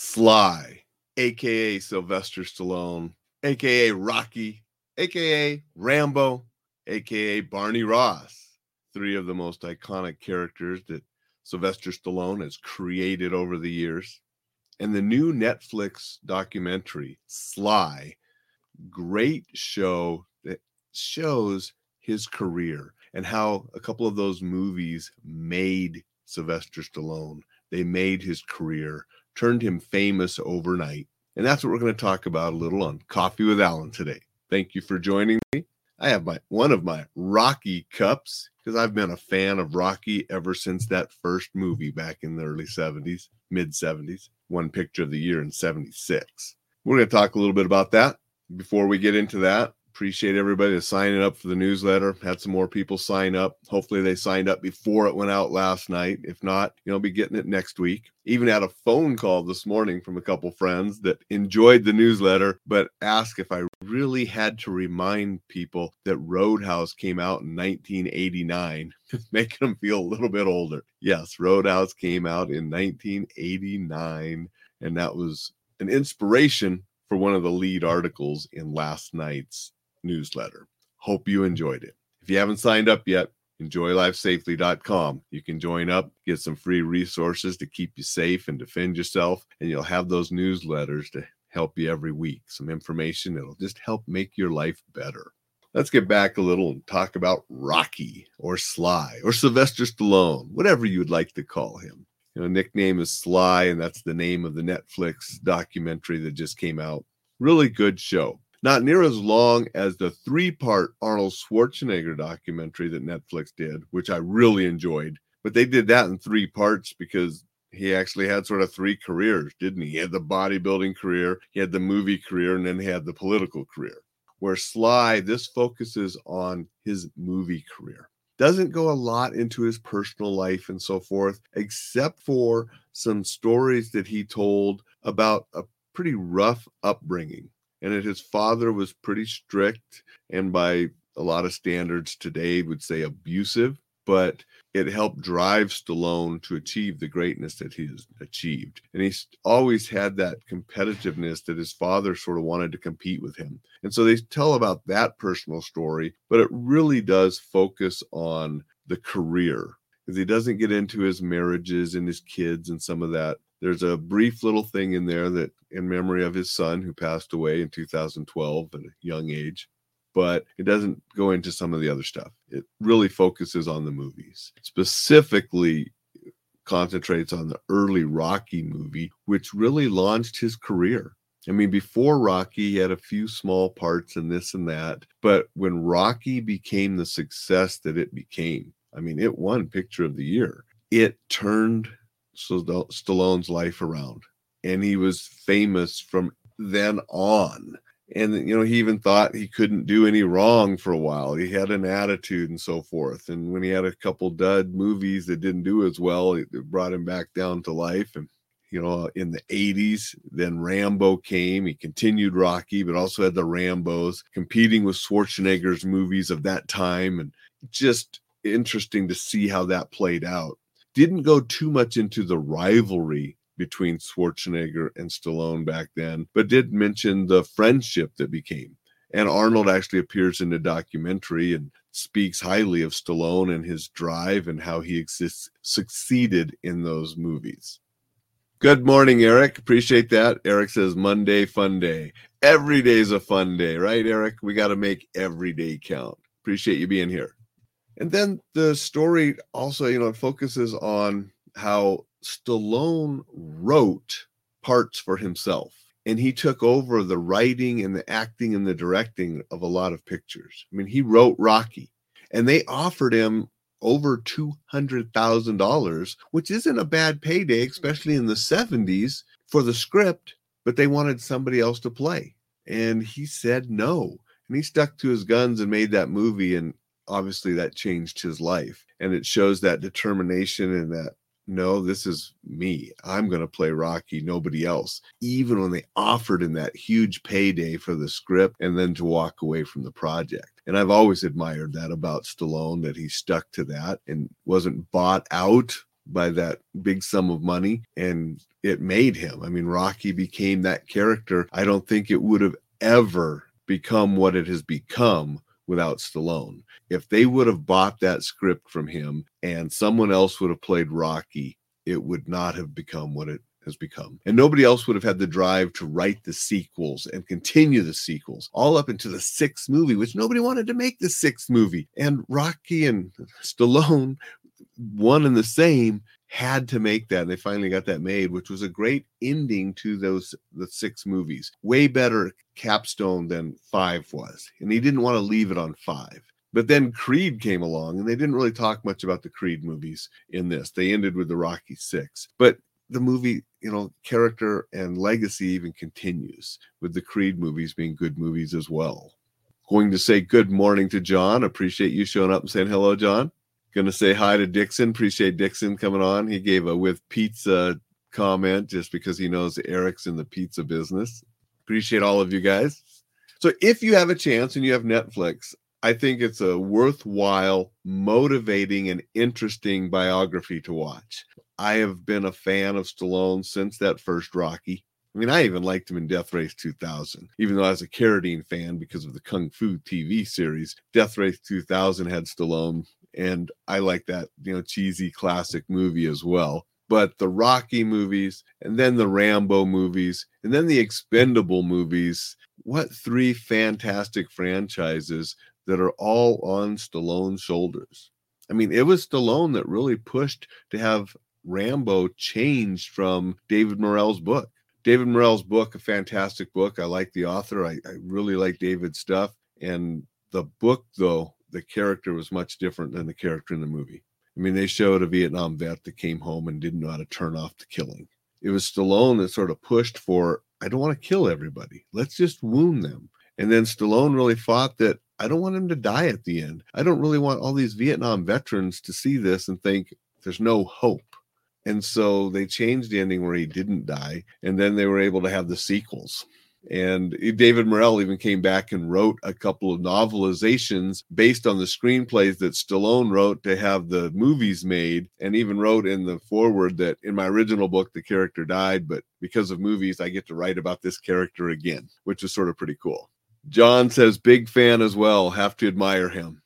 Sly, aka Sylvester Stallone, aka Rocky, aka Rambo, aka Barney Ross. Three of the most iconic characters that Sylvester Stallone has created over the years. And the new Netflix documentary, Sly, great show that shows his career and how a couple of those movies made Sylvester Stallone. They made his career, turned him famous overnight. And that's what we're going to talk about a little on Coffee with Alain today. Thank you for joining me. I have my one of my Rocky cups because I've been a fan of Rocky ever since that first movie back in the early 70s, mid 70s. Won picture of the year in 76. We're going to talk a little bit about that. Before we get into that, appreciate everybody signing up for the newsletter. Had some more people sign up. Hopefully they signed up before it went out last night. If not, you know, be getting it next week. Even had a phone call this morning from a couple friends that enjoyed the newsletter, but asked if I really had to remind people that Roadhouse came out in 1989, making them feel a little bit older. Yes, Roadhouse came out in 1989, and that was an inspiration for one of the lead articles in last night's newsletter. Hope you enjoyed it. If you haven't signed up yet, enjoylifesafely.com. You can join up, get some free resources to keep you safe and defend yourself, and you'll have those newsletters to help you every week. Some information that'll just help make your life better. Let's get back a little and talk about Rocky or Sly or Sylvester Stallone, whatever you would like to call him. You know, nickname is Sly, and that's the name of the Netflix documentary that just came out. Really good show not near as long as the three part Arnold Schwarzenegger documentary that Netflix did, which I really enjoyed. But they did that in three parts because he actually had sort of three careers, didn't he? He had the bodybuilding career, he had the movie career, and then he had the political career. Where Sly, this focuses on his movie career. Doesn't go a lot into his personal life and so forth, except for some stories that he told about a pretty rough upbringing and that his father was pretty strict and by a lot of standards today would say abusive but it helped drive Stallone to achieve the greatness that he's achieved. And he's always had that competitiveness that his father sort of wanted to compete with him. And so they tell about that personal story, but it really does focus on the career because he doesn't get into his marriages and his kids and some of that there's a brief little thing in there that in memory of his son who passed away in 2012 at a young age but it doesn't go into some of the other stuff it really focuses on the movies specifically concentrates on the early rocky movie which really launched his career I mean, before Rocky, he had a few small parts in this and that. But when Rocky became the success that it became, I mean, it won Picture of the Year. It turned Stallone's life around. And he was famous from then on. And, you know, he even thought he couldn't do any wrong for a while. He had an attitude and so forth. And when he had a couple dud movies that didn't do as well, it brought him back down to life. And, you know, in the 80s, then Rambo came. He continued Rocky, but also had the Rambos competing with Schwarzenegger's movies of that time. And just interesting to see how that played out didn't go too much into the rivalry between Schwarzenegger and Stallone back then, but did mention the friendship that became. And Arnold actually appears in the documentary and speaks highly of Stallone and his drive and how he exists, succeeded in those movies. Good morning, Eric. Appreciate that. Eric says Monday, fun day. Every day is a fun day, right, Eric? We got to make every day count. Appreciate you being here. And then the story also, you know, focuses on how Stallone wrote parts for himself and he took over the writing and the acting and the directing of a lot of pictures. I mean, he wrote Rocky and they offered him over $200,000, which isn't a bad payday, especially in the 70s for the script, but they wanted somebody else to play. And he said no. And he stuck to his guns and made that movie. And obviously that changed his life and it shows that determination and that no this is me i'm going to play rocky nobody else even when they offered him that huge payday for the script and then to walk away from the project and i've always admired that about stallone that he stuck to that and wasn't bought out by that big sum of money and it made him. I mean, Rocky became that character. I don't think it would have ever become what it has become without Stallone. If they would have bought that script from him and someone else would have played Rocky, it would not have become what it has become. And nobody else would have had the drive to write the sequels and continue the sequels all up into the sixth movie, which nobody wanted to make the sixth movie. And Rocky and Stallone, one and the same, had to make that. And they finally got that made, which was a great ending to those the six movies. Way better capstone than five was. And he didn't want to leave it on five. But then Creed came along, and they didn't really talk much about the Creed movies in this. They ended with the Rocky Six. But the movie, you know, character and legacy even continues with the Creed movies being good movies as well. Going to say good morning to John. Appreciate you showing up and saying hello, John. To say hi to Dixon. Appreciate Dixon coming on. He gave a with pizza comment just because he knows Eric's in the pizza business. Appreciate all of you guys. So if you have a chance and you have Netflix, I think it's a worthwhile, motivating, and interesting biography to watch. I have been a fan of Stallone since that first Rocky. I mean, I even liked him in Death Race 2000, even though I was a Carradine fan because of the Kung Fu TV series. Death Race 2000 had Stallone, and I like that, you know, cheesy classic movie as well. But the Rocky movies, and then the Rambo movies, and then the Expendable movies. What three fantastic franchises that are all on Stallone's shoulders. I mean, it was Stallone that really pushed to have Rambo changed from David Morrell's book. David Morrell's book, a fantastic book. I like the author. I, I really like David's stuff. And the book, though, the character was much different than the character in the movie. I mean, they showed a Vietnam vet that came home and didn't know how to turn off the killing. It was Stallone that sort of pushed for, I don't want to kill everybody. Let's just wound them. And then Stallone really fought that I don't want him to die at the end. I don't really want all these Vietnam veterans to see this and think there's no hope. And so they changed the ending where he didn't die. And then they were able to have the sequels. And David Morrell even came back and wrote a couple of novelizations based on the screenplays that Stallone wrote to have the movies made, and even wrote in the foreword that in my original book, the character died, but because of movies, I get to write about this character again, which is sort of pretty cool. John says, big fan as well. Have to admire him.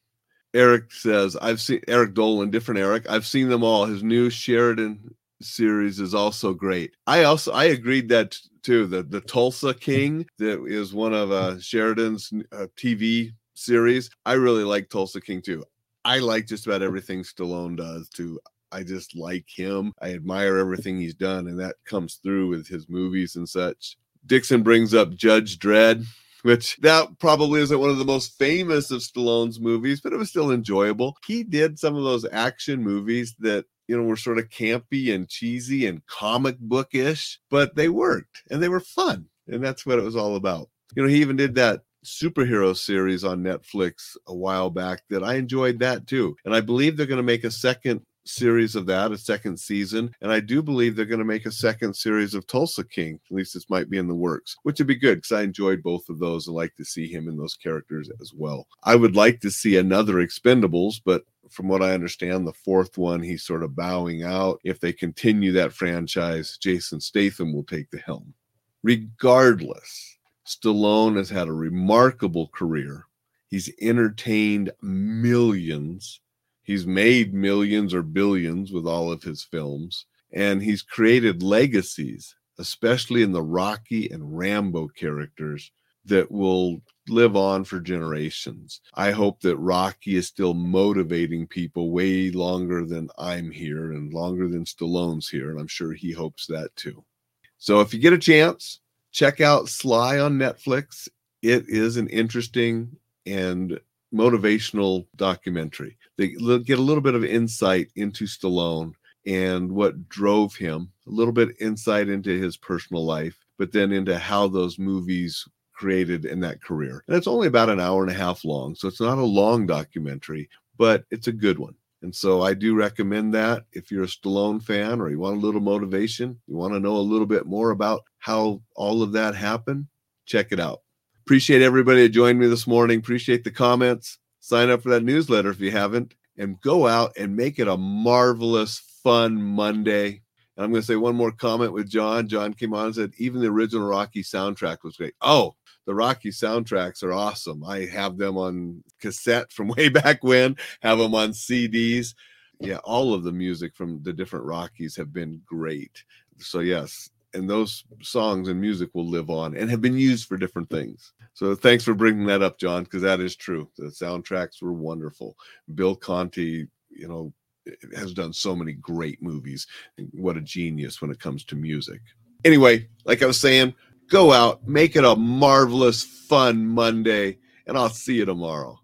Eric says, I've seen Eric Dolan, different Eric. I've seen them all. His new Sheridan series is also great. I also I agreed that too. The the Tulsa King that is one of uh, Sheridan's uh, TV series. I really like Tulsa King too. I like just about everything Stallone does too. I just like him. I admire everything he's done, and that comes through with his movies and such. Dixon brings up Judge Dredd which that probably isn't one of the most famous of Stallone's movies, but it was still enjoyable. He did some of those action movies that you know were sort of campy and cheesy and comic bookish, but they worked and they were fun, and that's what it was all about. You know, he even did that superhero series on Netflix a while back that I enjoyed that too. And I believe they're going to make a second series of that, a second season. And I do believe they're going to make a second series of Tulsa King. At least this might be in the works, which would be good because I enjoyed both of those and like to see him in those characters as well. I would like to see another Expendables, but from what I understand, the fourth one, he's sort of bowing out. If they continue that franchise, Jason Statham will take the helm. Regardless, Stallone has had a remarkable career. He's entertained millions He's made millions or billions with all of his films, and he's created legacies, especially in the Rocky and Rambo characters, that will live on for generations. I hope that Rocky is still motivating people way longer than I'm here and longer than Stallone's here, and I'm sure he hopes that too. So if you get a chance, check out Sly on Netflix. It is an interesting and motivational documentary. They get a little bit of insight into Stallone and what drove him, a little bit insight into his personal life, but then into how those movies created in that career. And it's only about an hour and a half long, so it's not a long documentary, but it's a good one. And so I do recommend that if you're a Stallone fan or you want a little motivation, you want to know a little bit more about how all of that happened, check it out. Appreciate everybody that joined me this morning. Appreciate the comments. Sign up for that newsletter if you haven't, and go out and make it a marvelous, fun Monday. And I'm going to say one more comment with John. John came on and said, even the original Rocky soundtrack was great. Oh, the Rocky soundtracks are awesome. I have them on cassette from way back when, have them on CDs. Yeah, all of the music from the different Rockies have been great. So, yes, and those songs and music will live on and have been used for different things. So thanks for bringing that up, John, because that is true. The soundtracks were wonderful. Bill Conti, you know, has done so many great movies. What a genius when it comes to music. Anyway, like I was saying, go out, make it a marvelous, fun Monday, and I'll see you tomorrow.